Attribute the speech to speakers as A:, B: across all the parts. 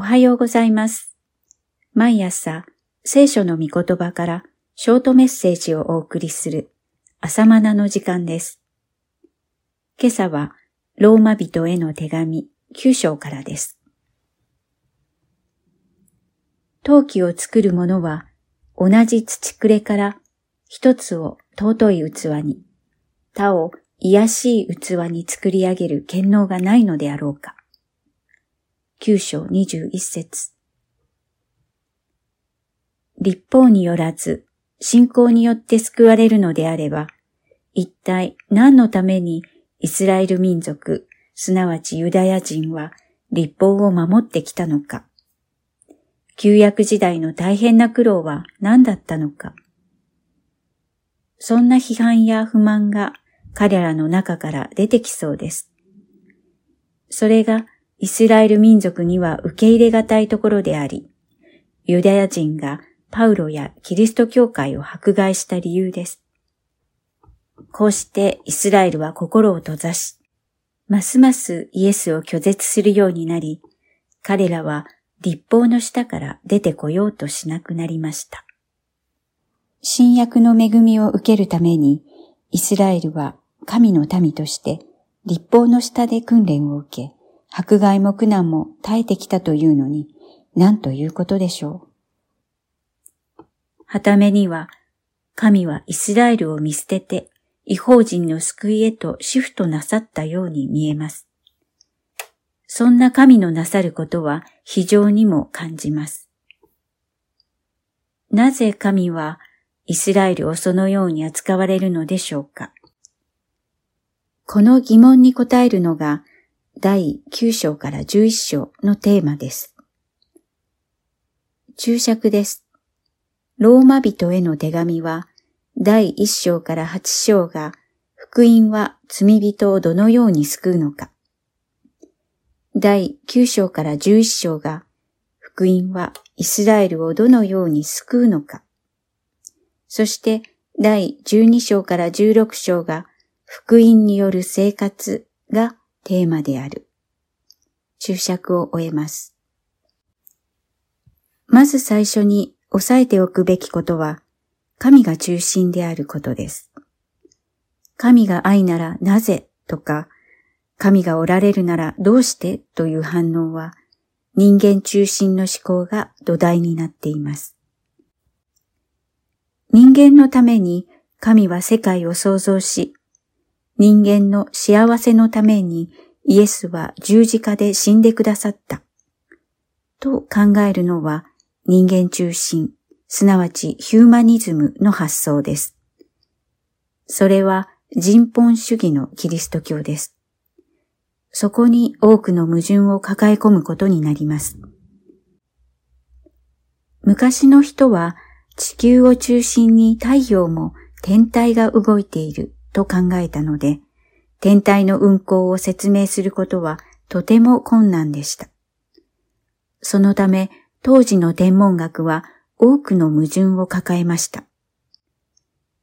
A: おはようございます。毎朝、聖書の御言葉からショートメッセージをお送りする朝マナの時間です。今朝は、ローマ人への手紙9章からです。陶器を作る者は、同じ土くれから一つを尊い器に、他を癒しい器に作り上げる権能がないのであろうか。九章二十一節立法によらず、信仰によって救われるのであれば、一体何のためにイスラエル民族、すなわちユダヤ人は立法を守ってきたのか。旧約時代の大変な苦労は何だったのか。そんな批判や不満が彼らの中から出てきそうです。それがイスラエル民族には受け入れがたいところであり、ユダヤ人がパウロやキリスト教会を迫害した理由です。こうしてイスラエルは心を閉ざし、ますますイエスを拒絶するようになり、彼らは立法の下から出てこようとしなくなりました。新約の恵みを受けるために、イスラエルは神の民として立法の下で訓練を受け、迫害も苦難も耐えてきたというのに、何ということでしょう。はためには、神はイスラエルを見捨てて、違法人の救いへとシフトなさったように見えます。そんな神のなさることは非常にも感じます。なぜ神はイスラエルをそのように扱われるのでしょうかこの疑問に答えるのが第9章から11章のテーマです。注釈です。ローマ人への手紙は第1章から8章が福音は罪人をどのように救うのか。第9章から11章が福音はイスラエルをどのように救うのか。そして第12章から16章が福音による生活がテーマである。注釈を終えます。まず最初に押さえておくべきことは、神が中心であることです。神が愛ならなぜ？とか、神がおられるならどうして？という反応は、人間中心の思考が土台になっています。人間のために神は世界を創造し、人間の幸せのためにイエスは十字架で死んでくださった。と考えるのは人間中心、すなわちヒューマニズムの発想です。それは人本主義のキリスト教です。そこに多くの矛盾を抱え込むことになります。昔の人は地球を中心に太陽も天体が動いていると考えたので、天体の運行を説明することはとても困難でした。そのため当時の天文学は多くの矛盾を抱えました。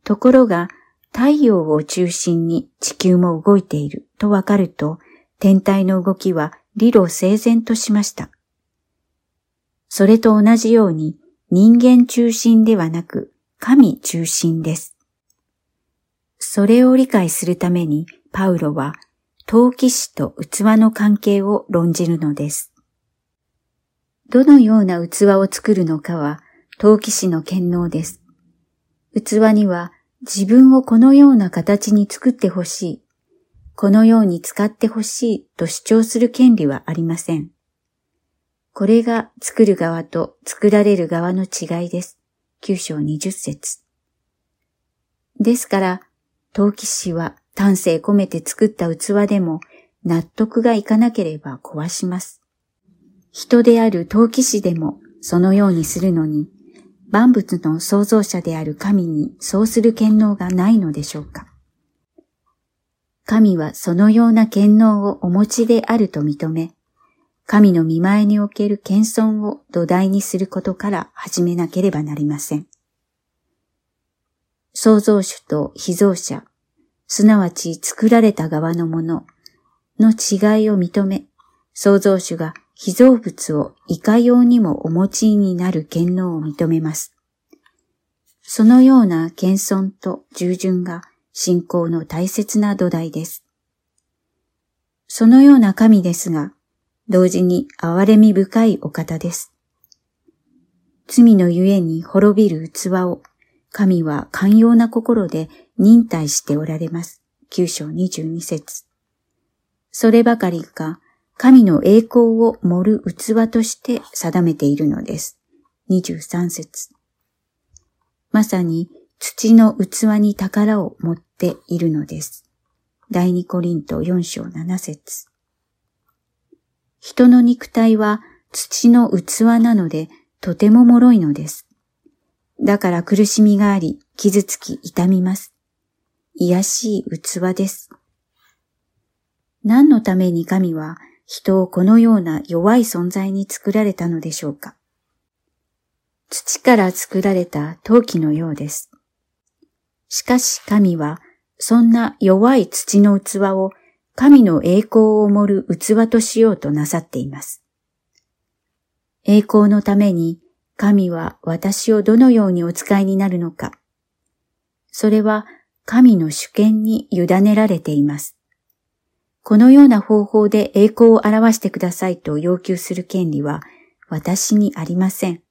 A: ところが太陽を中心に地球も動いているとわかると天体の動きは理路整然としました。それと同じように人間中心ではなく神中心です。それを理解するためにパウロは陶器師と器の関係を論じるのです。どのような器を作るのかは陶器師の権能です。器には自分をこのような形に作ってほしい、このように使ってほしいと主張する権利はありません。これが作る側と作られる側の違いです。九章二十節。ですから、陶器師は丹精込めて作った器でも納得がいかなければ壊します。人である陶器師でもそのようにするのに、万物の創造者である神にそうする権能がないのでしょうか。神はそのような権能をお持ちであると認め、神の見前における謙遜を土台にすることから始めなければなりません。創造主と被造者、すなわち作られた側のものの違いを認め、創造主が被造物をいかようにもお持ちになる権能を認めます。そのような謙遜と従順が信仰の大切な土台です。そのような神ですが、同時に憐れみ深いお方です。罪のゆえに滅びる器を神は寛容な心で忍耐しておられます。九章二十二節。そればかりか、神の栄光を盛る器として定めているのです。二十三節。まさに土の器に宝を持っているのです。第二コリント四章七節。人の肉体は土の器なのでとても脆いのです。だから苦しみがあり、傷つき痛みます。癒しい器です。何のために神は人をこのような弱い存在に作られたのでしょうか土から作られた陶器のようです。しかし神はそんな弱い土の器を神の栄光を盛る器としようとなさっています。栄光のために神は私をどのようにお使いになるのか。それは神の主権に委ねられています。このような方法で栄光を表してくださいと要求する権利は私にありません。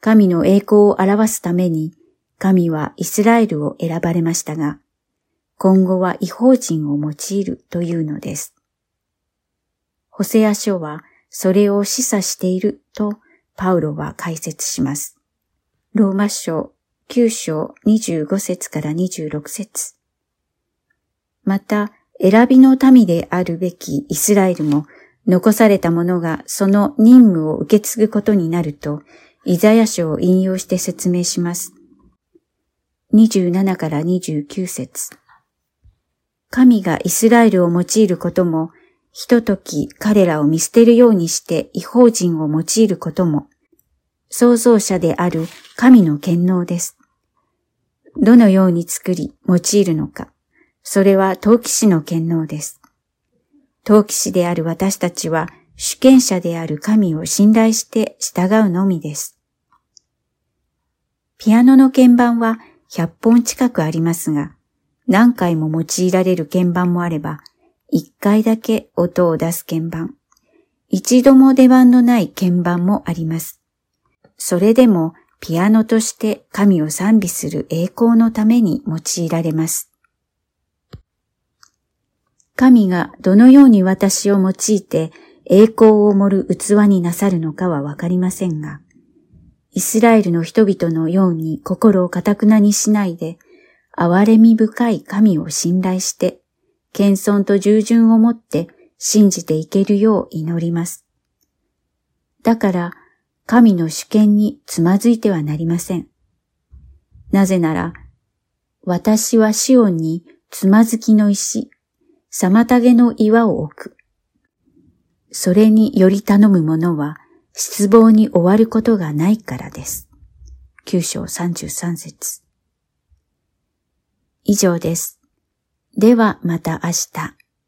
A: 神の栄光を表すために神はイスラエルを選ばれましたが、今後は違法人を用いるというのです。ホセア書はそれを示唆しているとパウロは解説します。ローマ書9章25節から26節また、選びの民であるべきイスラエルも残された者がその任務を受け継ぐことになると、イザヤ書を引用して説明します。27から29節神がイスラエルを用いることも、ひととき彼らを見捨てるようにして違法人を用いることも、創造者である神の権能です。どのように作り用いるのか、それは陶器師の権能です。陶器師である私たちは主権者である神を信頼して従うのみです。ピアノの鍵盤は100本近くありますが、何回も用いられる鍵盤もあれば、一回だけ音を出す鍵盤、一度も出番のない鍵盤もあります。それでもピアノとして神を賛美する栄光のために用いられます。神がどのように私を用いて栄光を盛る器になさるのかはわかりませんが、イスラエルの人々のように心をかたくなにしないで、憐れみ深い神を信頼して、謙遜と従順をもって信じていけるよう祈ります。だから、神の主権につまずいてはなりません。なぜなら、私はシオンにつまずきの石、妨げの岩を置く。それにより頼む者は失望に終わることがないからです。九章三十三節以上です。ではまた明日。